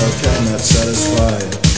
self-care not satisfied.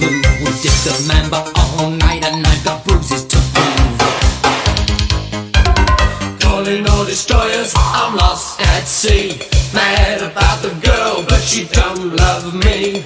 We did the member all night and i got bruises to prove. Calling all destroyers, I'm lost at sea. Mad about the girl, but she don't love me.